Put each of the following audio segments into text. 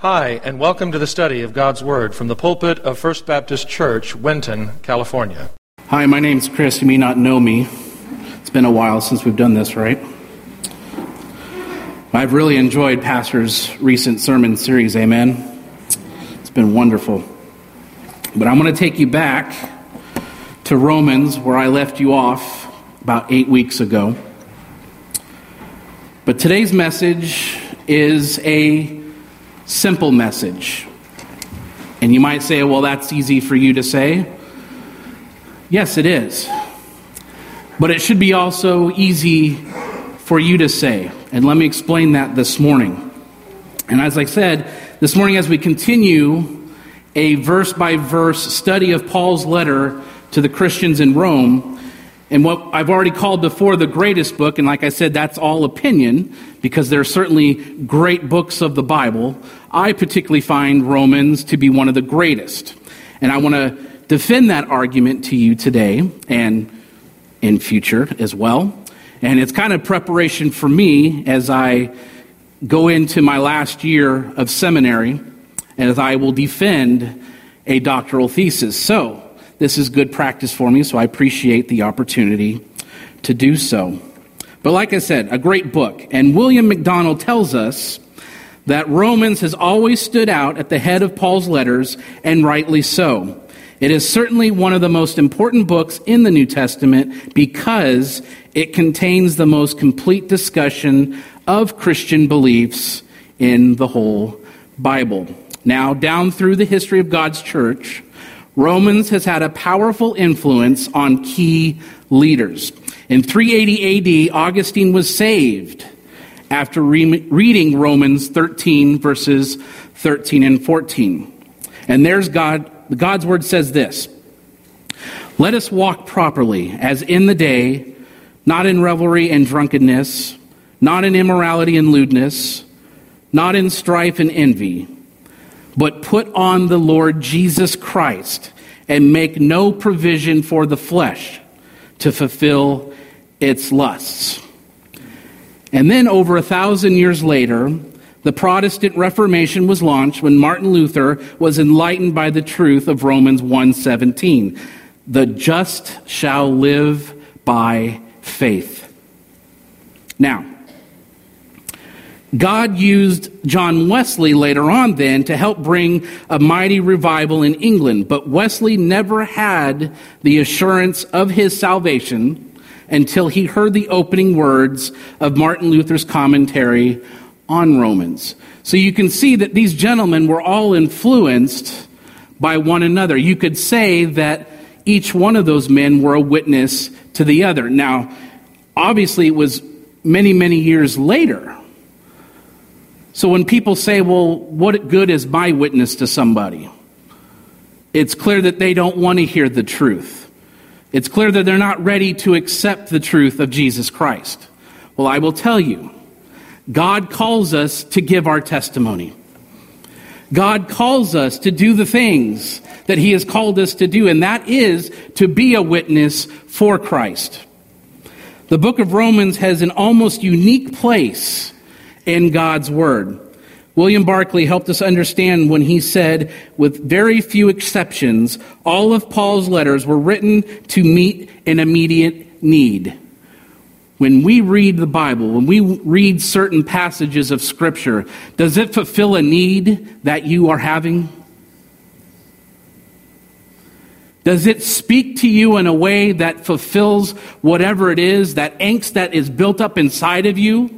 Hi, and welcome to the study of God's Word from the pulpit of First Baptist Church, Winton, California. Hi, my name's Chris. You may not know me. It's been a while since we've done this, right? I've really enjoyed Pastor's recent sermon series, amen. It's been wonderful. But I'm going to take you back to Romans, where I left you off about eight weeks ago. But today's message is a simple message. And you might say, well, that's easy for you to say. Yes, it is. But it should be also easy for you to say. And let me explain that this morning. And as I said, this morning, as we continue a verse by verse study of Paul's letter to the Christians in Rome, and what I've already called before the greatest book, and like I said, that's all opinion, because there are certainly great books of the Bible. I particularly find Romans to be one of the greatest. And I want to defend that argument to you today and in future as well. And it's kind of preparation for me as I go into my last year of seminary and as I will defend a doctoral thesis. So, this is good practice for me, so I appreciate the opportunity to do so. But like I said, a great book. And William MacDonald tells us that Romans has always stood out at the head of Paul's letters, and rightly so. It is certainly one of the most important books in the New Testament because it contains the most complete discussion of Christian beliefs in the whole Bible. Now, down through the history of God's church, Romans has had a powerful influence on key leaders. In 380 AD, Augustine was saved after re- reading Romans 13, verses 13 and 14. And there's God, God's word says this Let us walk properly, as in the day, not in revelry and drunkenness, not in immorality and lewdness, not in strife and envy but put on the Lord Jesus Christ and make no provision for the flesh to fulfill its lusts. And then, over a thousand years later, the Protestant Reformation was launched when Martin Luther was enlightened by the truth of Romans 1:17. The just shall live by faith. Now, God used John Wesley later on then to help bring a mighty revival in England, but Wesley never had the assurance of his salvation until he heard the opening words of Martin Luther's commentary on Romans. So you can see that these gentlemen were all influenced by one another. You could say that each one of those men were a witness to the other. Now, obviously, it was many, many years later so when people say, well, what good is my witness to somebody? It's clear that they don't want to hear the truth. It's clear that they're not ready to accept the truth of Jesus Christ. Well, I will tell you, God calls us to give our testimony. God calls us to do the things that He has called us to do, and that is to be a witness for Christ. The book of Romans has an almost unique place in God's Word. William Barclay helped us understand when he said, with very few exceptions, all of Paul's letters were written to meet an immediate need. When we read the Bible, when we read certain passages of Scripture, does it fulfill a need that you are having? Does it speak to you in a way that fulfills whatever it is, that angst that is built up inside of you?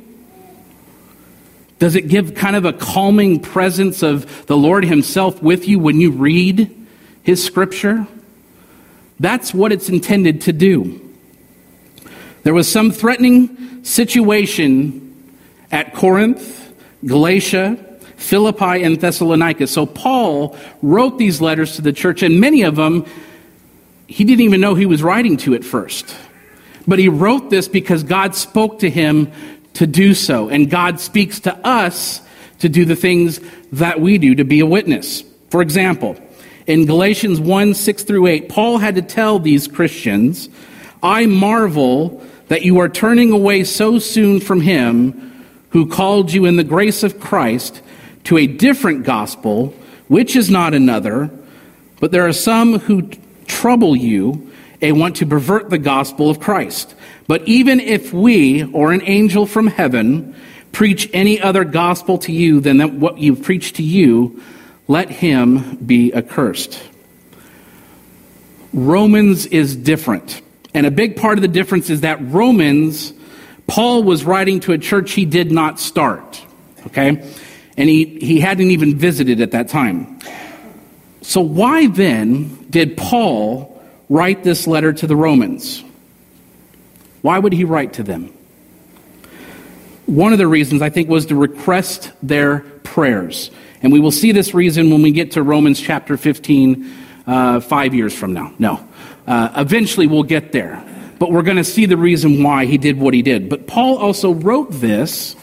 Does it give kind of a calming presence of the Lord Himself with you when you read His scripture? That's what it's intended to do. There was some threatening situation at Corinth, Galatia, Philippi, and Thessalonica. So Paul wrote these letters to the church, and many of them he didn't even know he was writing to at first. But he wrote this because God spoke to him to do so. And God speaks to us to do the things that we do to be a witness. For example, in Galatians 1 6 through 8, Paul had to tell these Christians, I marvel that you are turning away so soon from him who called you in the grace of Christ to a different gospel, which is not another, but there are some who trouble you and want to pervert the gospel of Christ. But even if we or an angel from heaven preach any other gospel to you than that what you preach to you, let him be accursed. Romans is different. And a big part of the difference is that Romans, Paul was writing to a church he did not start. Okay? And he, he hadn't even visited at that time. So, why then did Paul write this letter to the Romans? Why would he write to them? One of the reasons, I think, was to request their prayers. And we will see this reason when we get to Romans chapter 15, uh, five years from now. No. Uh, eventually we'll get there. But we're going to see the reason why he did what he did. But Paul also wrote this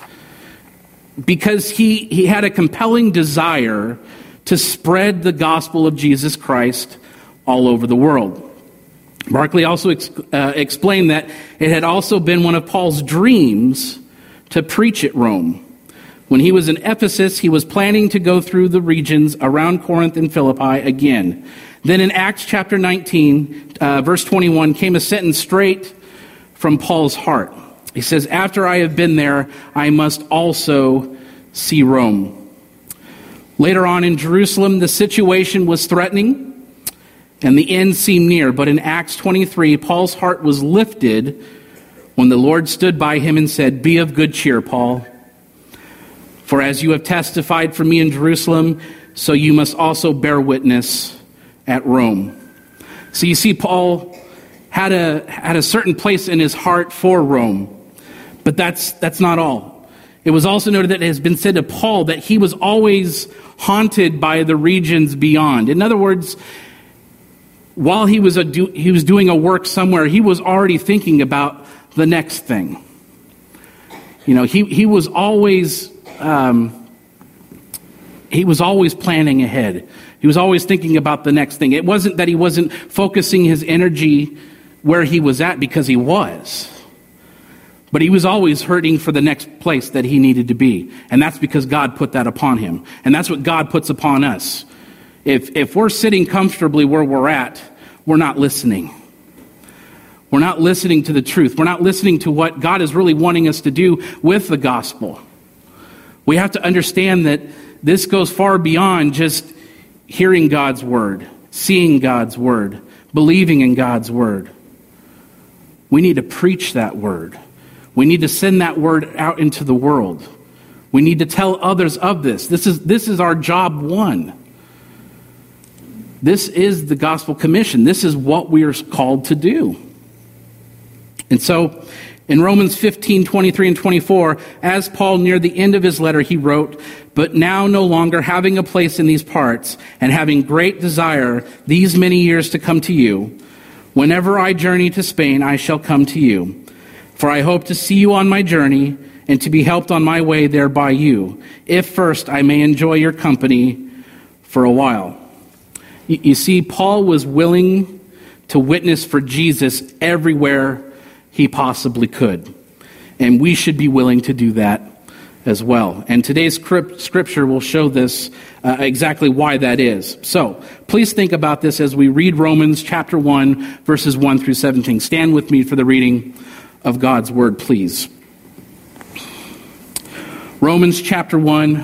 because he, he had a compelling desire to spread the gospel of Jesus Christ all over the world. Barclay also ex- uh, explained that it had also been one of Paul's dreams to preach at Rome. When he was in Ephesus, he was planning to go through the regions around Corinth and Philippi again. Then in Acts chapter 19, uh, verse 21, came a sentence straight from Paul's heart. He says, After I have been there, I must also see Rome. Later on in Jerusalem, the situation was threatening and the end seemed near. But in Acts 23, Paul's heart was lifted when the Lord stood by him and said, Be of good cheer, Paul. For as you have testified for me in Jerusalem, so you must also bear witness at Rome. So you see, Paul had a, had a certain place in his heart for Rome. But that's, that's not all. It was also noted that it has been said to Paul that he was always haunted by the regions beyond. In other words, while he was, a do, he was doing a work somewhere, he was already thinking about the next thing. You know, he, he was always um, he was always planning ahead. He was always thinking about the next thing. It wasn't that he wasn't focusing his energy where he was at because he was. But he was always hurting for the next place that he needed to be. And that's because God put that upon him. And that's what God puts upon us. If, if we're sitting comfortably where we're at, we're not listening. We're not listening to the truth. We're not listening to what God is really wanting us to do with the gospel. We have to understand that this goes far beyond just hearing God's word, seeing God's word, believing in God's word. We need to preach that word. We need to send that word out into the world. We need to tell others of this. This is, this is our job one. This is the gospel commission. This is what we are called to do. And so in Romans 15, 23 and 24, as Paul near the end of his letter, he wrote, But now no longer having a place in these parts, and having great desire these many years to come to you, whenever I journey to Spain, I shall come to you. For I hope to see you on my journey, and to be helped on my way there by you, if first I may enjoy your company for a while. You, see, Paul was willing to witness for Jesus everywhere he possibly could. And we should be willing to do that as well. And today's scripture will show this uh, exactly why that is. So please think about this as we read Romans chapter 1, verses 1 through 17. Stand with me for the reading of God's word, please. Romans chapter 1,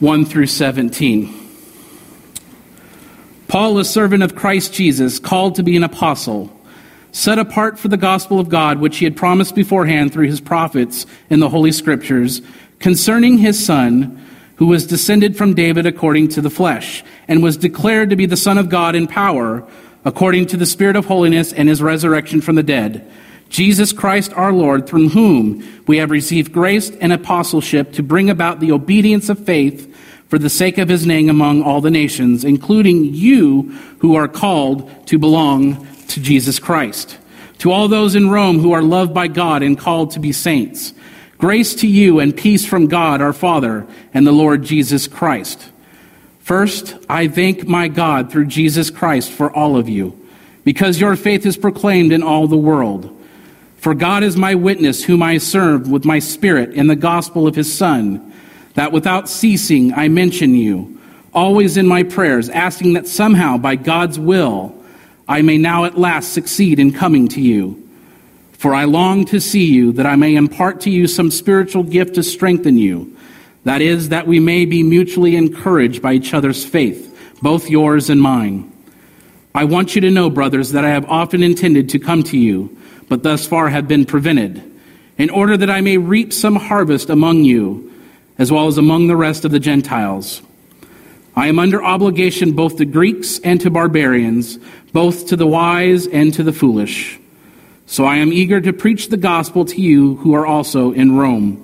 1 through 17. Paul, a servant of Christ Jesus, called to be an apostle set apart for the gospel of God, which he had promised beforehand through his prophets in the Holy Scriptures, concerning his Son, who was descended from David according to the flesh, and was declared to be the Son of God in power, according to the Spirit of holiness and his resurrection from the dead. Jesus Christ our Lord, through whom we have received grace and apostleship to bring about the obedience of faith for the sake of his name among all the nations, including you who are called to belong to Jesus Christ. To all those in Rome who are loved by God and called to be saints, grace to you and peace from God our Father and the Lord Jesus Christ. First, I thank my God through Jesus Christ for all of you, because your faith is proclaimed in all the world. For God is my witness, whom I serve with my spirit in the gospel of his Son that without ceasing I mention you, always in my prayers, asking that somehow, by God's will, I may now at last succeed in coming to you. For I long to see you, that I may impart to you some spiritual gift to strengthen you. That is, that we may be mutually encouraged by each other's faith, both yours and mine. I want you to know, brothers, that I have often intended to come to you, but thus far have been prevented, in order that I may reap some harvest among you, as well as among the rest of the Gentiles. I am under obligation both to Greeks and to barbarians, both to the wise and to the foolish. So I am eager to preach the gospel to you who are also in Rome.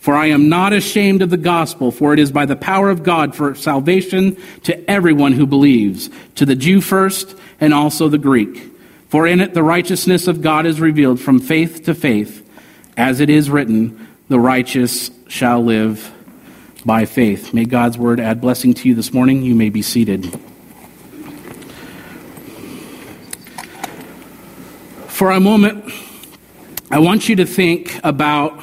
For I am not ashamed of the gospel, for it is by the power of God for salvation to everyone who believes, to the Jew first, and also the Greek. For in it the righteousness of God is revealed from faith to faith, as it is written, the righteous shall live by faith. May God's word add blessing to you this morning. You may be seated. For a moment, I want you to think about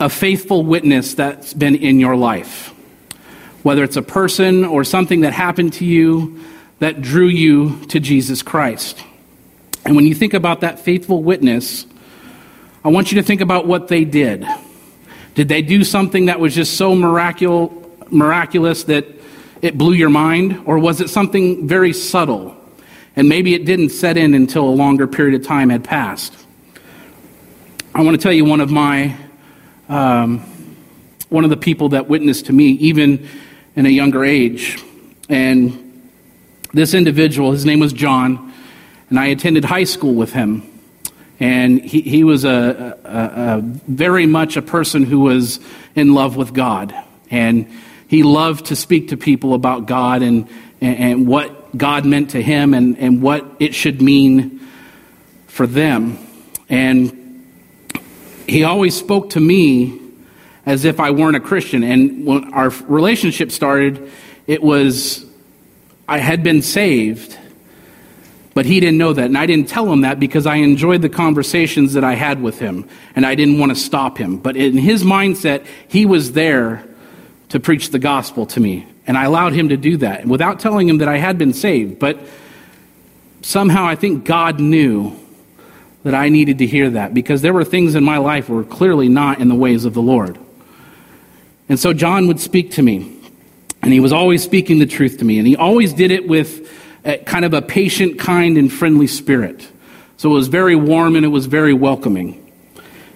a faithful witness that's been in your life. Whether it's a person or something that happened to you that drew you to Jesus Christ. And when you think about that faithful witness, I want you to think about what they did. Did they do something that was just so miraculous, that it blew your mind? Or was it something very subtle? And maybe it didn't set in until a longer period of time had passed. I want to tell you one of my um, one of the people that witnessed to me, even in a younger age. And this individual, his name was John, and I attended high school with him. And he, he was a, a, a very much a person who was in love with God. And he loved to speak to people about God and, and, and what God meant to him and, and what it should mean for them. And he always spoke to me as if I weren't a Christian. And when our relationship started, it was I had been saved, but he didn't know that. And I didn't tell him that because I enjoyed the conversations that I had with him, and I didn't want to stop him. But in his mindset, he was there to preach the gospel to me. And I allowed him to do that without telling him that I had been saved. But somehow I think God knew that I needed to hear that because there were things in my life were clearly not in the ways of the Lord. And so John would speak to me, and he was always speaking the truth to me, and he always did it with kind of a patient, kind, and friendly spirit. So it was very warm and it was very welcoming.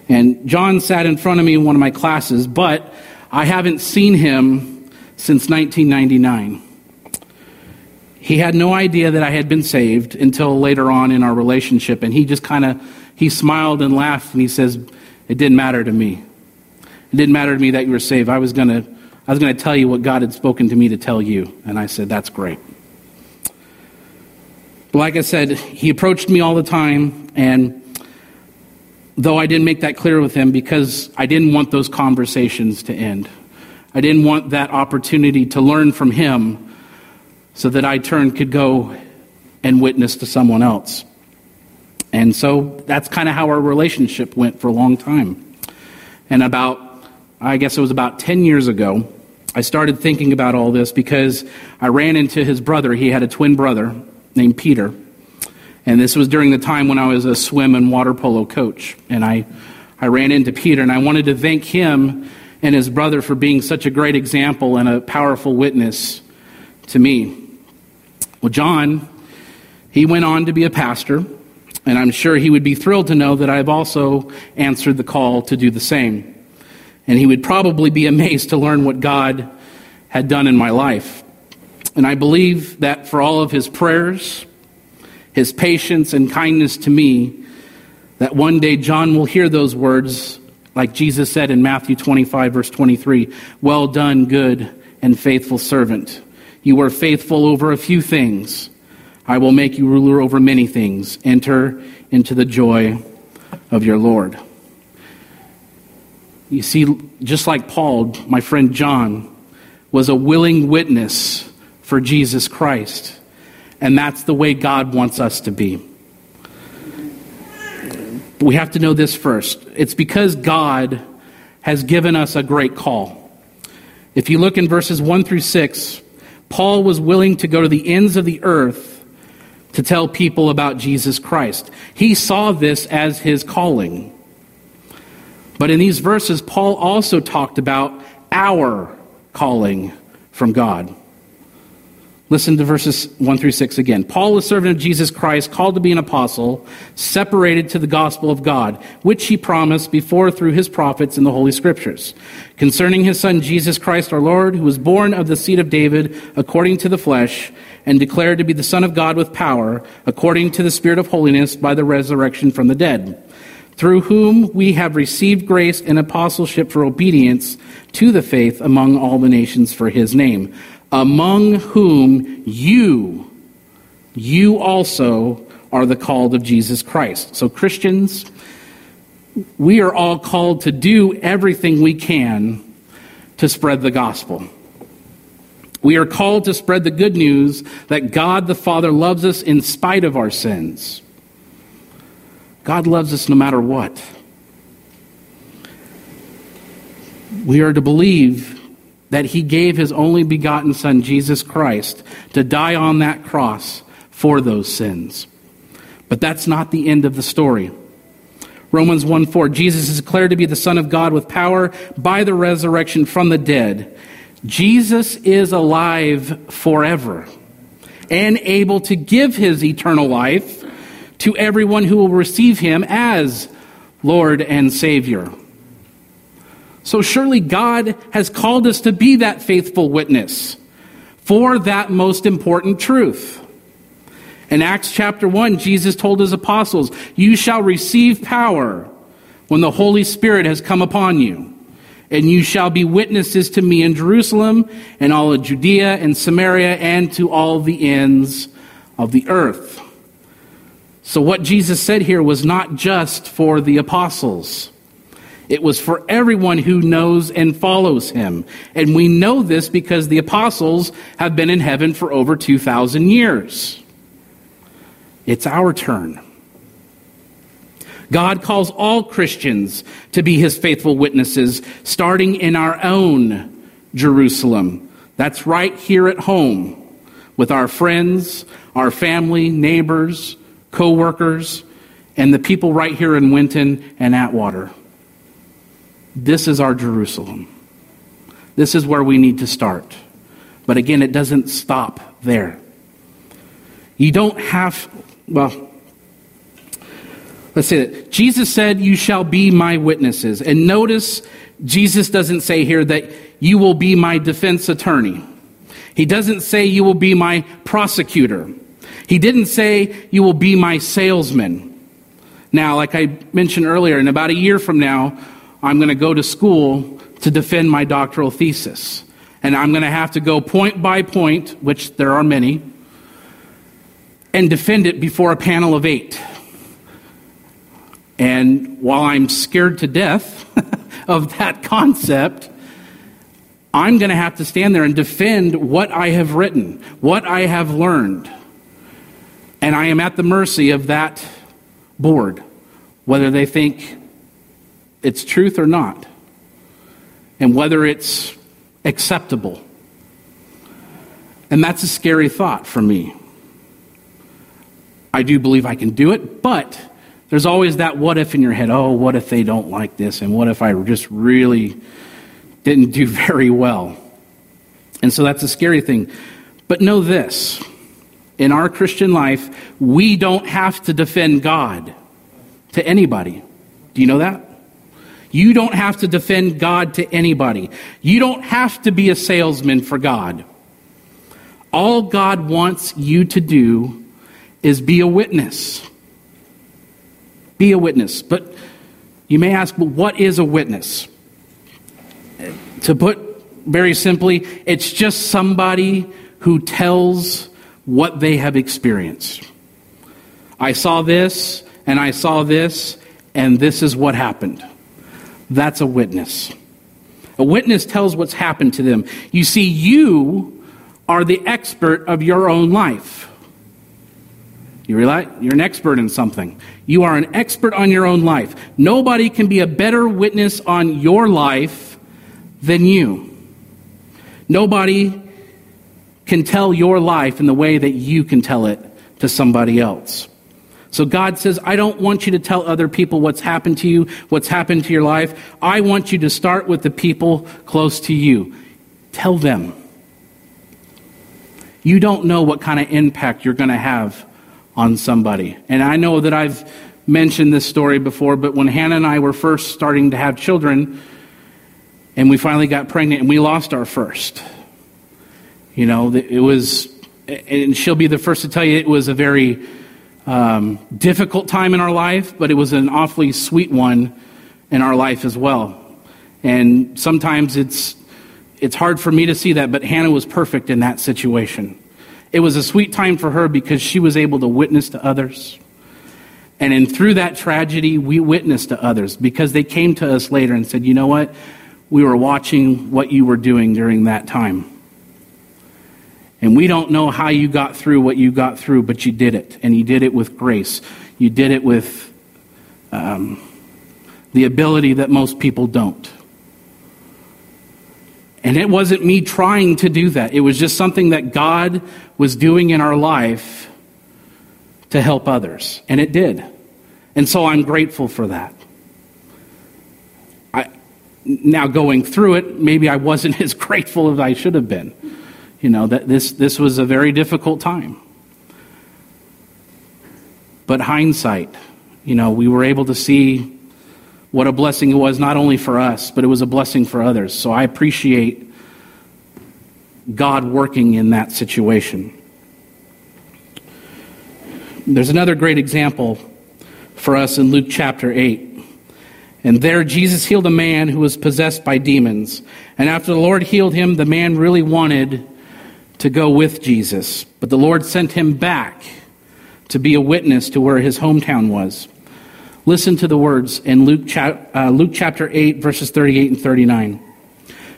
And John sat in front of me in one of my classes, but I haven't seen him since 1999. He had no idea that I had been saved until later on in our relationship, and he just kind of he smiled and laughed and he says, "It didn't matter to me. It didn't matter to me that you were saved. I was gonna I was gonna tell you what God had spoken to me to tell you." And I said, "That's great." Like I said, he approached me all the time, and though I didn't make that clear with him because I didn't want those conversations to end. I didn't want that opportunity to learn from him so that I turn could go and witness to someone else. And so that's kind of how our relationship went for a long time. And about, I guess it was about 10 years ago, I started thinking about all this because I ran into his brother. He had a twin brother named Peter. And this was during the time when I was a swim and water polo coach. And I, I ran into Peter, and I wanted to thank him and his brother for being such a great example and a powerful witness to me. Well, John, he went on to be a pastor, and I'm sure he would be thrilled to know that I've also answered the call to do the same. And he would probably be amazed to learn what God had done in my life. And I believe that for all of his prayers, his patience, and kindness to me, that one day John will hear those words, like Jesus said in Matthew 25, verse 23 Well done, good and faithful servant. You were faithful over a few things. I will make you ruler over many things. Enter into the joy of your Lord. You see, just like Paul, my friend John was a willing witness for Jesus Christ. And that's the way God wants us to be. But we have to know this first. It's because God has given us a great call. If you look in verses 1 through 6, Paul was willing to go to the ends of the earth to tell people about Jesus Christ. He saw this as his calling. But in these verses, Paul also talked about our calling from God. Listen to verses 1 through 6 again. Paul, a servant of Jesus Christ, called to be an apostle, separated to the gospel of God, which he promised before through his prophets in the Holy Scriptures, concerning his son Jesus Christ our Lord, who was born of the seed of David according to the flesh, and declared to be the Son of God with power, according to the Spirit of holiness by the resurrection from the dead through whom we have received grace and apostleship for obedience to the faith among all the nations for his name, among whom you, you also are the called of Jesus Christ. So, Christians, we are all called to do everything we can to spread the gospel. We are called to spread the good news that God the Father loves us in spite of our sins. God loves us no matter what. We are to believe that He gave His only begotten Son, Jesus Christ, to die on that cross for those sins. But that's not the end of the story. Romans 1 4, Jesus is declared to be the Son of God with power by the resurrection from the dead. Jesus is alive forever and able to give his eternal life to everyone who will receive him as Lord and Savior. So surely God has called us to be that faithful witness for that most important truth. In Acts chapter 1, Jesus told his apostles, You shall receive power when the Holy Spirit has come upon you, and you shall be witnesses to me in Jerusalem and all of Judea and Samaria and to all the ends of the earth. So, what Jesus said here was not just for the apostles, it was for everyone who knows and follows him. And we know this because the apostles have been in heaven for over 2,000 years. It's our turn. God calls all Christians to be his faithful witnesses, starting in our own Jerusalem. That's right here at home with our friends, our family, neighbors, co workers, and the people right here in Winton and Atwater. This is our Jerusalem. This is where we need to start. But again, it doesn't stop there. You don't have, well, let's say that. Jesus said, You shall be my witnesses. And notice, Jesus doesn't say here that you will be my defense attorney. He doesn't say you will be my prosecutor. He didn't say, You will be my salesman. Now, like I mentioned earlier, in about a year from now, I'm going to go to school to defend my doctoral thesis. And I'm going to have to go point by point, which there are many, and defend it before a panel of eight. And while I'm scared to death of that concept, I'm going to have to stand there and defend what I have written, what I have learned. And I am at the mercy of that board, whether they think it's truth or not, and whether it's acceptable. And that's a scary thought for me. I do believe I can do it, but there's always that what if in your head oh, what if they don't like this? And what if I just really didn't do very well? And so that's a scary thing. But know this in our Christian life, we don't have to defend God to anybody. Do you know that? You don't have to defend God to anybody. You don't have to be a salesman for God. All God wants you to do is be a witness. Be a witness. But you may ask, but what is a witness? To put very simply, it's just somebody who tells what they have experienced. I saw this, and I saw this, and this is what happened. That's a witness. A witness tells what's happened to them. You see, you are the expert of your own life. You realize you're an expert in something. You are an expert on your own life. Nobody can be a better witness on your life than you. Nobody can tell your life in the way that you can tell it to somebody else. So God says, I don't want you to tell other people what's happened to you, what's happened to your life. I want you to start with the people close to you. Tell them. You don't know what kind of impact you're going to have on somebody. And I know that I've mentioned this story before, but when Hannah and I were first starting to have children, and we finally got pregnant, and we lost our first. You know, it was, and she'll be the first to tell you it was a very um, difficult time in our life, but it was an awfully sweet one in our life as well. And sometimes it's it's hard for me to see that, but Hannah was perfect in that situation. It was a sweet time for her because she was able to witness to others. And in through that tragedy, we witnessed to others because they came to us later and said, "You know what? We were watching what you were doing during that time." And we don't know how you got through what you got through, but you did it. And you did it with grace. You did it with um, the ability that most people don't. And it wasn't me trying to do that, it was just something that God was doing in our life to help others. And it did. And so I'm grateful for that. I, now, going through it, maybe I wasn't as grateful as I should have been. You know, that this, this was a very difficult time. But hindsight, you know, we were able to see what a blessing it was, not only for us, but it was a blessing for others. So I appreciate God working in that situation. There's another great example for us in Luke chapter 8. And there Jesus healed a man who was possessed by demons. And after the Lord healed him, the man really wanted to go with Jesus, but the Lord sent him back to be a witness to where his hometown was. Listen to the words in Luke, uh, Luke chapter 8, verses 38 and 39.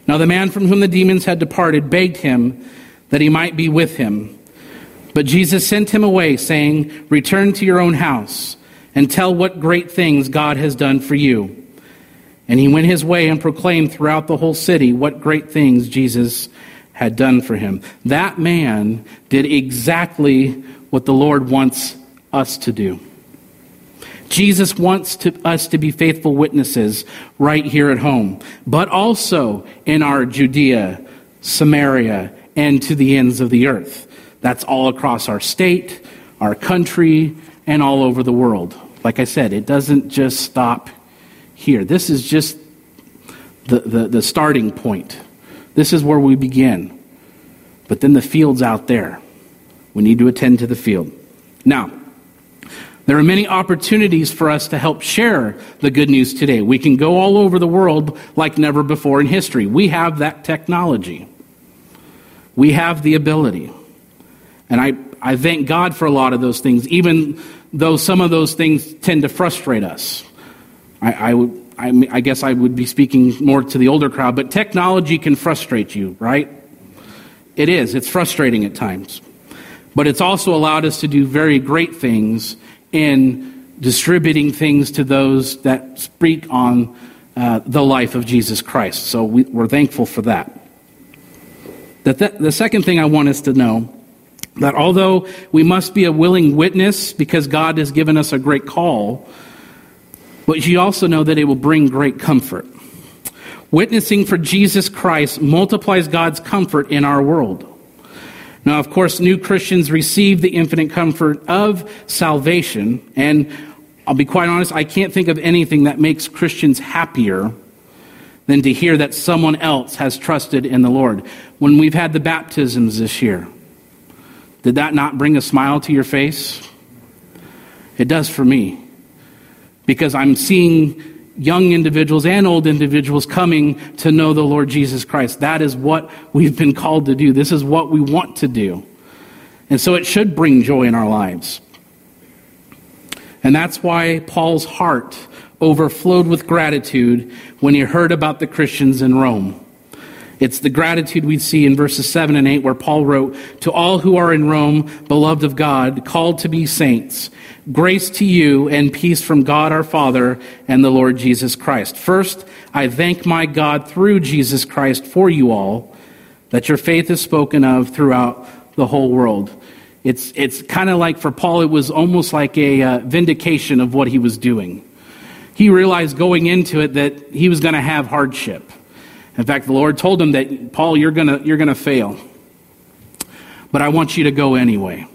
Now the man from whom the demons had departed begged him that he might be with him. But Jesus sent him away, saying, Return to your own house and tell what great things God has done for you. And he went his way and proclaimed throughout the whole city what great things Jesus had done for him. That man did exactly what the Lord wants us to do. Jesus wants to, us to be faithful witnesses right here at home, but also in our Judea, Samaria, and to the ends of the earth. That's all across our state, our country, and all over the world. Like I said, it doesn't just stop here. This is just the, the, the starting point. This is where we begin. But then the field's out there. We need to attend to the field. Now, there are many opportunities for us to help share the good news today. We can go all over the world like never before in history. We have that technology, we have the ability. And I, I thank God for a lot of those things, even though some of those things tend to frustrate us. I, I would I, I guess I would be speaking more to the older crowd, but technology can frustrate you, right? It is. It's frustrating at times. But it's also allowed us to do very great things in distributing things to those that speak on uh, the life of Jesus Christ. So we, are thankful for that. The, th- the second thing I want us to know that although we must be a willing witness because God has given us a great call, but you also know that it will bring great comfort. Witnessing for Jesus Christ multiplies God's comfort in our world. Now, of course, new Christians receive the infinite comfort of salvation, and I'll be quite honest, I can't think of anything that makes Christians happier than to hear that someone else has trusted in the Lord. When we've had the baptisms this year, did that not bring a smile to your face? It does for me because I'm seeing young individuals and old individuals coming to know the Lord Jesus Christ. That is what we've been called to do. This is what we want to do. And so it should bring joy in our lives. And that's why Paul's heart overflowed with gratitude when he heard about the Christians in Rome. It's the gratitude we see in verses 7 and 8, where Paul wrote, To all who are in Rome, beloved of God, called to be saints, grace to you and peace from God our Father and the Lord Jesus Christ. First, I thank my God through Jesus Christ for you all, that your faith is spoken of throughout the whole world. It's, it's kind of like for Paul, it was almost like a uh, vindication of what he was doing. He realized going into it that he was going to have hardship. In fact, the Lord told him that, Paul, you're going you're going to fail. But I want you to go anyway.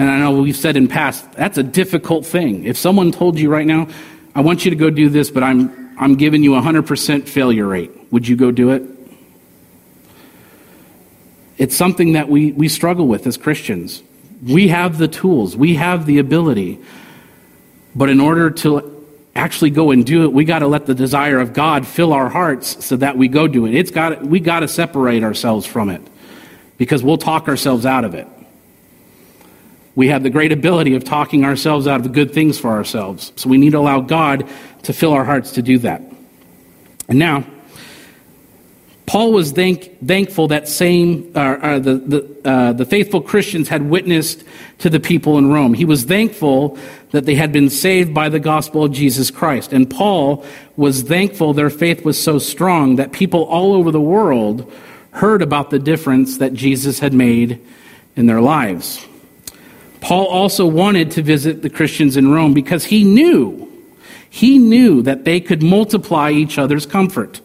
And I know we've said in past, that's a difficult thing. If someone told you right now, I want you to go do this, but I'm, I'm giving you a 100% failure rate, would you go do it? It's something that we, we struggle with as Christians. We have the tools, we have the ability. But in order to actually go and do it, we got to let the desire of God fill our hearts so that we go do it. It's got we got to separate ourselves from it because we'll talk ourselves out of it. We have the great ability of talking ourselves out of good things for ourselves. So we need to allow God to fill our hearts to do that. And now, Paul was thank, thankful that same uh, uh, the the, uh, the faithful Christians had witnessed to the people in Rome. He was thankful that they had been saved by the gospel of Jesus Christ, and Paul was thankful their faith was so strong that people all over the world heard about the difference that Jesus had made in their lives. Paul also wanted to visit the Christians in Rome because he knew he knew that they could multiply each other's comfort.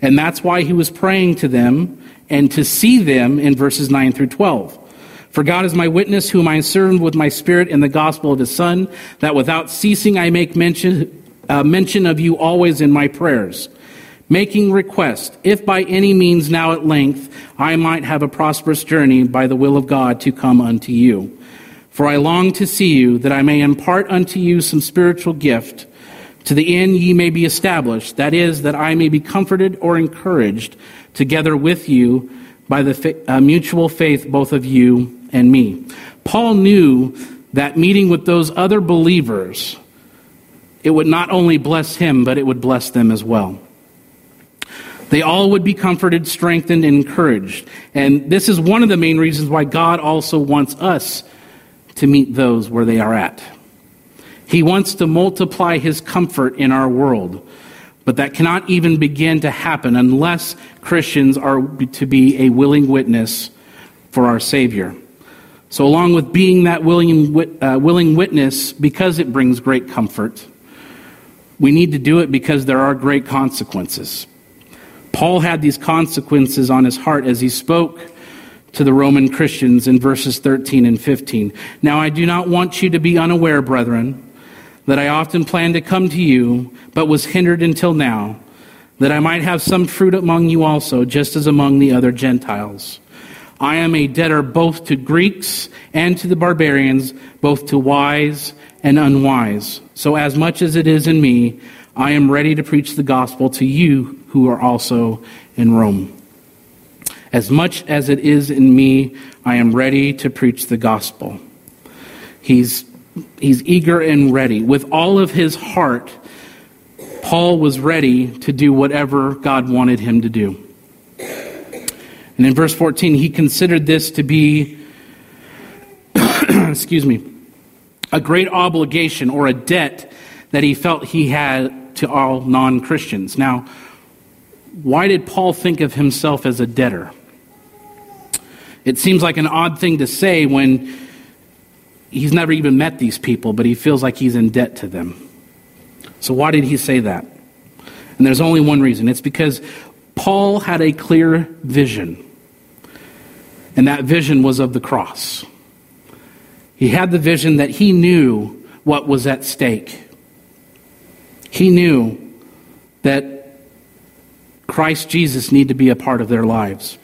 And that's why he was praying to them and to see them in verses 9 through 12. For God is my witness, whom I serve with my spirit in the gospel of his Son, that without ceasing I make mention, uh, mention of you always in my prayers, making request, if by any means now at length I might have a prosperous journey by the will of God to come unto you. For I long to see you, that I may impart unto you some spiritual gift to the end ye may be established, that is, that I may be comforted or encouraged together with you by the uh, mutual faith both of you and me. Paul knew that meeting with those other believers, it would not only bless him, but it would bless them as well. They all would be comforted, strengthened, and encouraged. And this is one of the main reasons why God also wants us to meet those where they are at. He wants to multiply his comfort in our world. But that cannot even begin to happen unless Christians are to be a willing witness for our Savior. So, along with being that willing, uh, willing witness, because it brings great comfort, we need to do it because there are great consequences. Paul had these consequences on his heart as he spoke to the Roman Christians in verses 13 and 15. Now, I do not want you to be unaware, brethren that I often planned to come to you, but was hindered until now, that I might have some fruit among you also, just as among the other Gentiles. I am a debtor both to Greeks and to the barbarians, both to wise and unwise. So, as much as it is in me, I am ready to preach the gospel to you who are also in Rome. As much as it is in me, I am ready to preach the gospel. He's he's eager and ready. With all of his heart, Paul was ready to do whatever God wanted him to do. And in verse 14, he considered this to be, excuse me, a great obligation or a debt that he felt he had to all non Christians. Now, why did Paul think of himself as a debtor? It seems like an odd thing to say when he's never even met these people, but he feels like he's in debt to them. So, why did he say that? And there's only one reason it's because Paul had a clear vision, and that vision was of the cross. He had the vision that he knew what was at stake. He knew that Christ Jesus needed to be a part of their lives,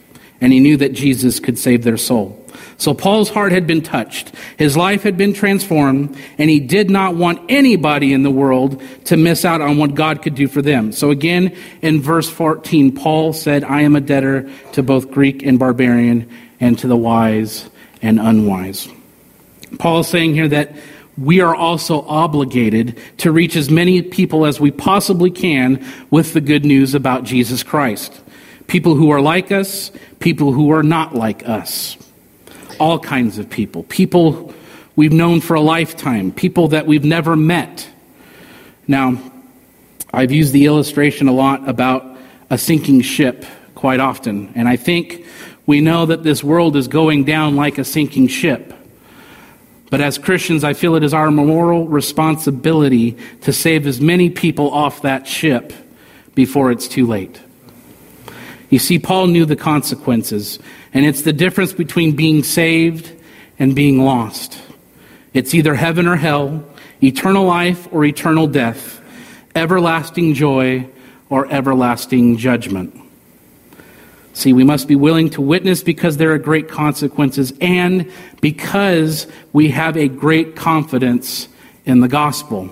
and he knew that Jesus could save their soul. So Paul's heart had been touched. His life had been transformed, and he did not want anybody in the world to miss out on what God could do for them. So again, in verse 14, Paul said, I am a debtor to both Greek and barbarian, and to the wise and unwise. Paul is saying here that we are also obligated to reach as many people as we possibly can with the good news about Jesus Christ. people who are like us, people who are not like us. All kinds of people. People we've known for a lifetime, people that we've never met. Now, I've used the illustration a lot about a sinking ship quite often, and I think we know that this world is going down like a sinking ship. But as Christians, I feel it is our moral responsibility to save as many people off that ship before it's too late. You see, Paul knew the consequences, and it's the difference between being saved and being lost. It's either heaven or hell, eternal life or eternal death, everlasting joy or everlasting judgment. See, we must be willing to witness because there are great consequences and because we have a great confidence in the gospel.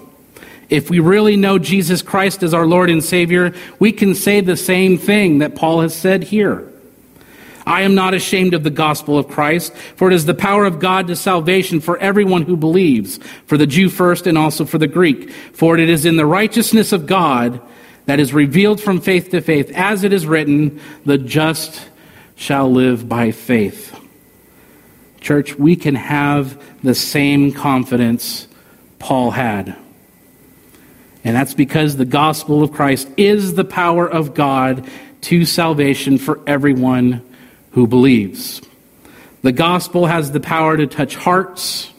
If we really know Jesus Christ as our Lord and Savior, we can say the same thing that Paul has said here. I am not ashamed of the gospel of Christ, for it is the power of God to salvation for everyone who believes, for the Jew first and also for the Greek. For it is in the righteousness of God that is revealed from faith to faith, as it is written, the just shall live by faith. Church, we can have the same confidence Paul had. And that's because the gospel of Christ is the power of God to salvation for everyone who believes. The gospel has the power to touch hearts,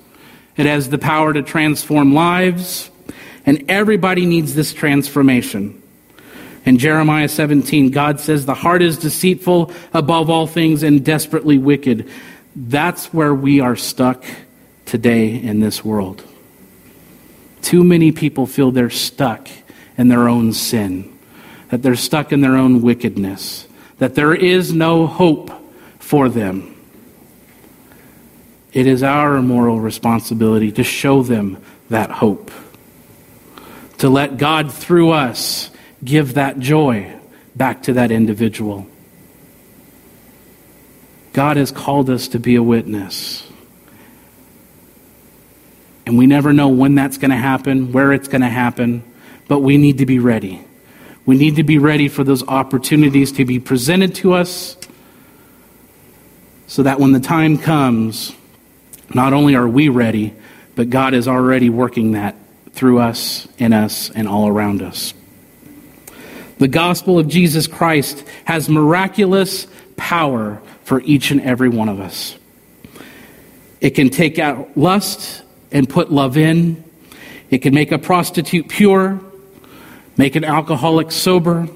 it has the power to transform lives, and everybody needs this transformation. In Jeremiah 17, God says, The heart is deceitful above all things and desperately wicked. That's where we are stuck today in this world. Too many people feel they're stuck in their own sin, that they're stuck in their own wickedness, that there is no hope for them. It is our moral responsibility to show them that hope, to let God through us give that joy back to that individual. God has called us to be a witness. And we never know when that's going to happen, where it's going to happen, but we need to be ready. We need to be ready for those opportunities to be presented to us so that when the time comes, not only are we ready, but God is already working that through us, in us, and all around us. The gospel of Jesus Christ has miraculous power for each and every one of us. It can take out lust and put love in. It can make a prostitute pure, make an alcoholic sober,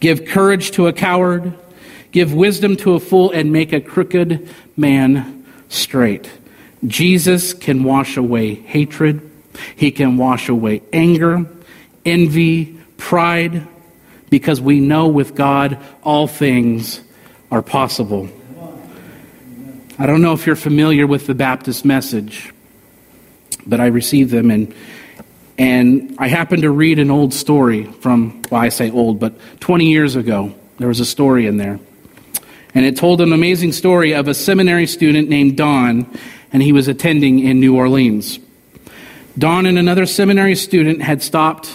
give courage to a coward, give wisdom to a fool, and make a crooked man straight. Jesus can wash away hatred, he can wash away anger, envy, pride, because we know with God all things are possible. I don't know if you're familiar with the Baptist message, but I received them and and I happened to read an old story from well I say old, but 20 years ago. There was a story in there. And it told an amazing story of a seminary student named Don and he was attending in New Orleans. Don and another seminary student had stopped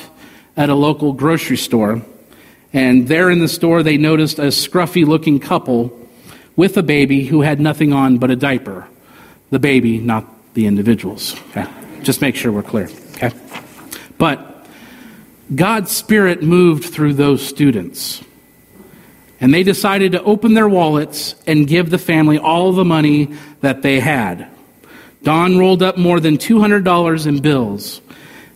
at a local grocery store and there in the store, they noticed a scruffy looking couple with a baby who had nothing on but a diaper. The baby, not the individuals. Okay? Just make sure we're clear. Okay? But God's Spirit moved through those students. And they decided to open their wallets and give the family all the money that they had. Don rolled up more than $200 in bills.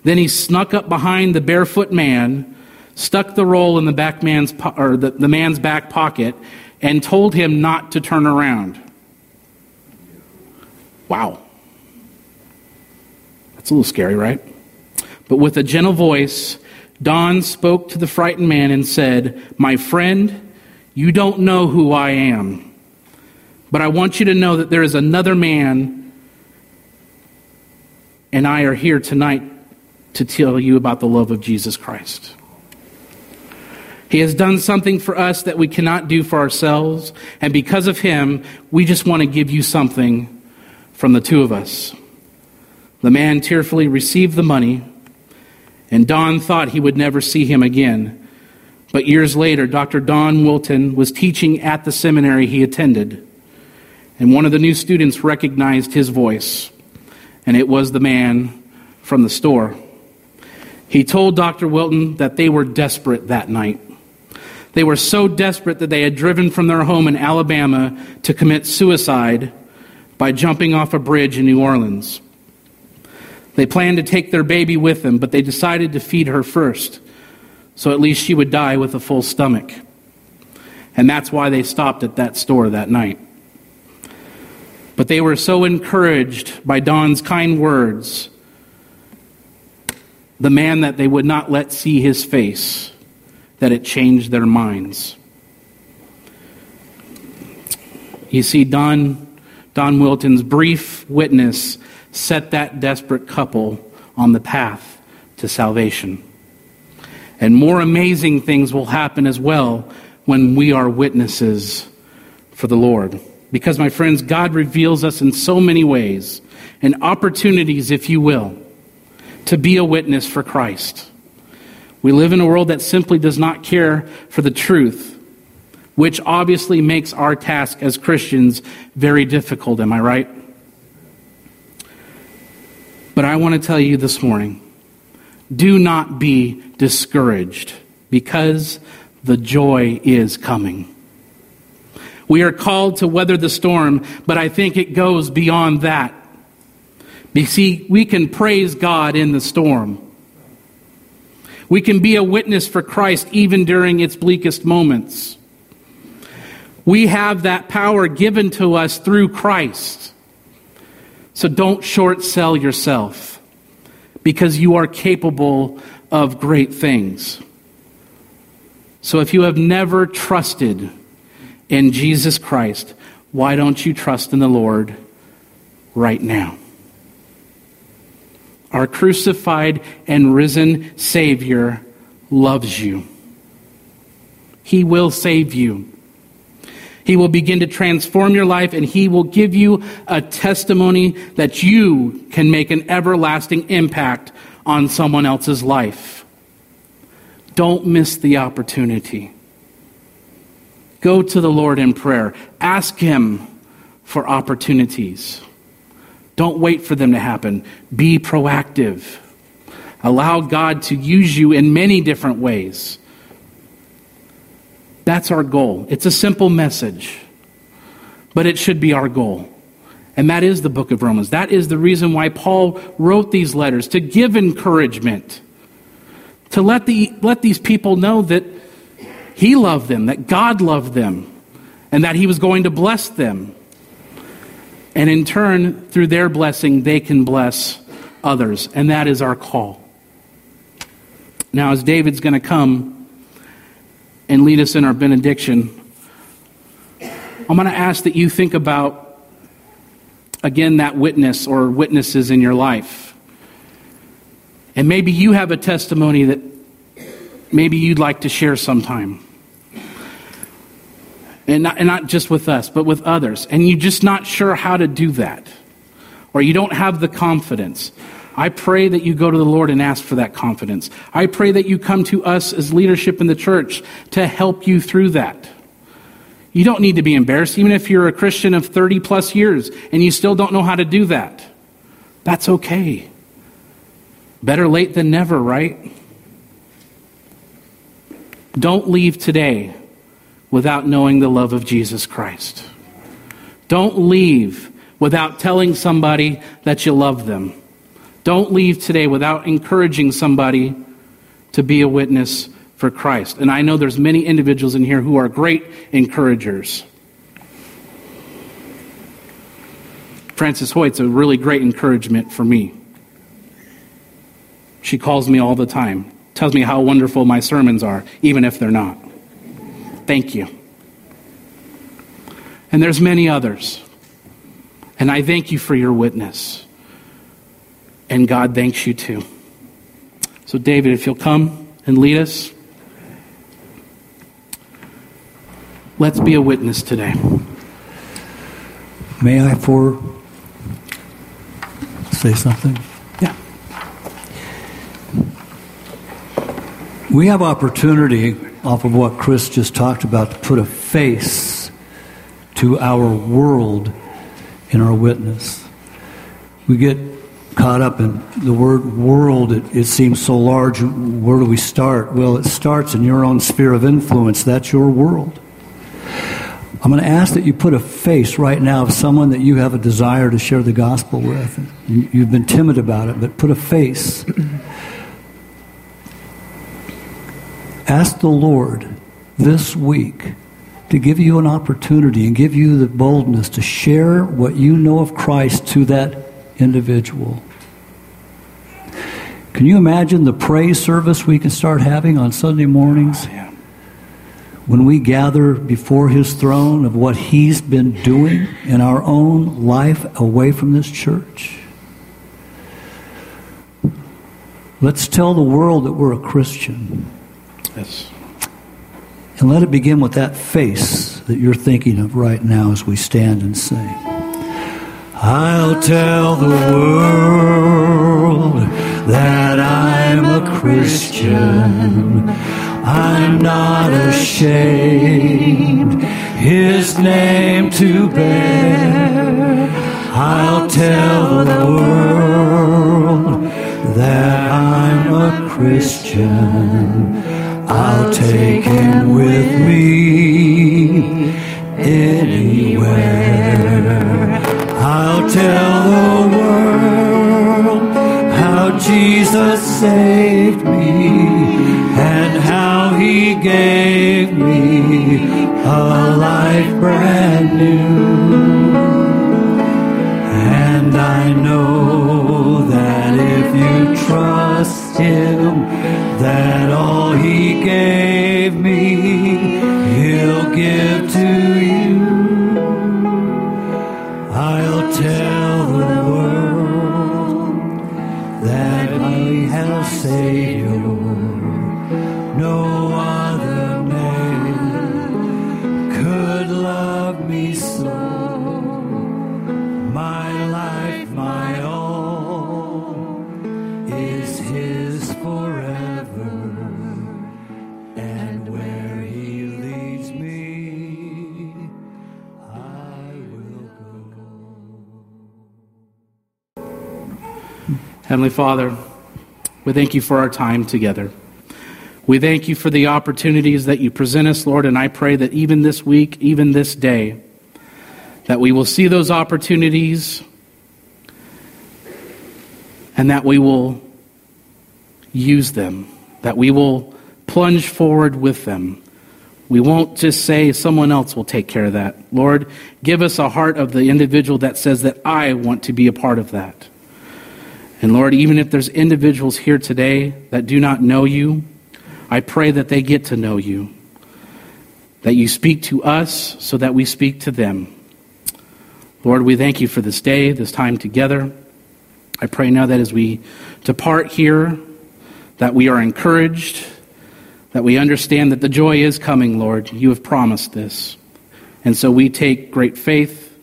Then he snuck up behind the barefoot man stuck the roll in the back man's po- or the, the man's back pocket and told him not to turn around. Wow. That's a little scary, right? But with a gentle voice, Don spoke to the frightened man and said, My friend, you don't know who I am, but I want you to know that there is another man, and I are here tonight to tell you about the love of Jesus Christ. He has done something for us that we cannot do for ourselves. And because of him, we just want to give you something from the two of us. The man tearfully received the money, and Don thought he would never see him again. But years later, Dr. Don Wilton was teaching at the seminary he attended, and one of the new students recognized his voice, and it was the man from the store. He told Dr. Wilton that they were desperate that night. They were so desperate that they had driven from their home in Alabama to commit suicide by jumping off a bridge in New Orleans. They planned to take their baby with them, but they decided to feed her first, so at least she would die with a full stomach. And that's why they stopped at that store that night. But they were so encouraged by Don's kind words, the man that they would not let see his face, that it changed their minds. You see, Don, Don Wilton's brief witness set that desperate couple on the path to salvation. And more amazing things will happen as well when we are witnesses for the Lord. Because, my friends, God reveals us in so many ways and opportunities, if you will, to be a witness for Christ. We live in a world that simply does not care for the truth, which obviously makes our task as Christians very difficult. Am I right? But I want to tell you this morning do not be discouraged because the joy is coming. We are called to weather the storm, but I think it goes beyond that. You see, we can praise God in the storm. We can be a witness for Christ even during its bleakest moments. We have that power given to us through Christ. So don't short sell yourself because you are capable of great things. So if you have never trusted in Jesus Christ, why don't you trust in the Lord right now? Our crucified and risen Savior loves you. He will save you. He will begin to transform your life and He will give you a testimony that you can make an everlasting impact on someone else's life. Don't miss the opportunity. Go to the Lord in prayer. Ask Him for opportunities. Don't wait for them to happen. Be proactive. Allow God to use you in many different ways. That's our goal. It's a simple message, but it should be our goal. And that is the book of Romans. That is the reason why Paul wrote these letters to give encouragement, to let, the, let these people know that he loved them, that God loved them, and that he was going to bless them. And in turn, through their blessing, they can bless others. And that is our call. Now, as David's going to come and lead us in our benediction, I'm going to ask that you think about, again, that witness or witnesses in your life. And maybe you have a testimony that maybe you'd like to share sometime. And not, and not just with us, but with others. And you're just not sure how to do that. Or you don't have the confidence. I pray that you go to the Lord and ask for that confidence. I pray that you come to us as leadership in the church to help you through that. You don't need to be embarrassed, even if you're a Christian of 30 plus years and you still don't know how to do that. That's okay. Better late than never, right? Don't leave today without knowing the love of Jesus Christ. Don't leave without telling somebody that you love them. Don't leave today without encouraging somebody to be a witness for Christ. And I know there's many individuals in here who are great encouragers. Frances Hoyt's a really great encouragement for me. She calls me all the time, tells me how wonderful my sermons are, even if they're not. Thank you. And there's many others. And I thank you for your witness and God thanks you too. So, David, if you'll come and lead us, let's be a witness today. May I for say something? Yeah. We have opportunity off of what Chris just talked about to put a face to our world in our witness. We get caught up in the word world. It, it seems so large. Where do we start? Well, it starts in your own sphere of influence. That's your world. I'm going to ask that you put a face right now of someone that you have a desire to share the gospel with. You've been timid about it, but put a face. ask the Lord this week to give you an opportunity and give you the boldness to share what you know of Christ to that individual. Can you imagine the praise service we can start having on Sunday mornings? Oh, yeah. When we gather before His throne of what He's been doing in our own life away from this church? Let's tell the world that we're a Christian. Yes. And let it begin with that face that you're thinking of right now as we stand and sing. I'll tell the world that I'm a Christian. I'm not ashamed his name to bear. I'll tell the world that I'm a Christian. I'll take him with me anywhere. I'll tell the world how Jesus saved me and how he gave me a life brand new. And I know that if you trust him, that all he gave me, he'll give to you. Savior. No other name could love me so. My life, my all, is His forever. And where He leads me, I will go. Heavenly Father, we thank you for our time together. We thank you for the opportunities that you present us, Lord, and I pray that even this week, even this day, that we will see those opportunities and that we will use them, that we will plunge forward with them. We won't just say someone else will take care of that. Lord, give us a heart of the individual that says that I want to be a part of that. And Lord, even if there's individuals here today that do not know you, I pray that they get to know you. That you speak to us so that we speak to them. Lord, we thank you for this day, this time together. I pray now that as we depart here, that we are encouraged, that we understand that the joy is coming, Lord. You have promised this. And so we take great faith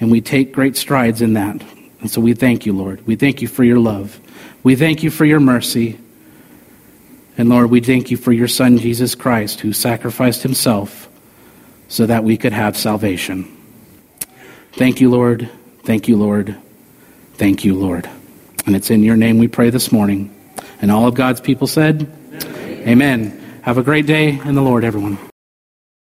and we take great strides in that. And so we thank you, Lord. We thank you for your love. We thank you for your mercy. And Lord, we thank you for your Son, Jesus Christ, who sacrificed himself so that we could have salvation. Thank you, Lord. Thank you, Lord. Thank you, Lord. And it's in your name we pray this morning. And all of God's people said, Amen. Amen. Have a great day in the Lord, everyone.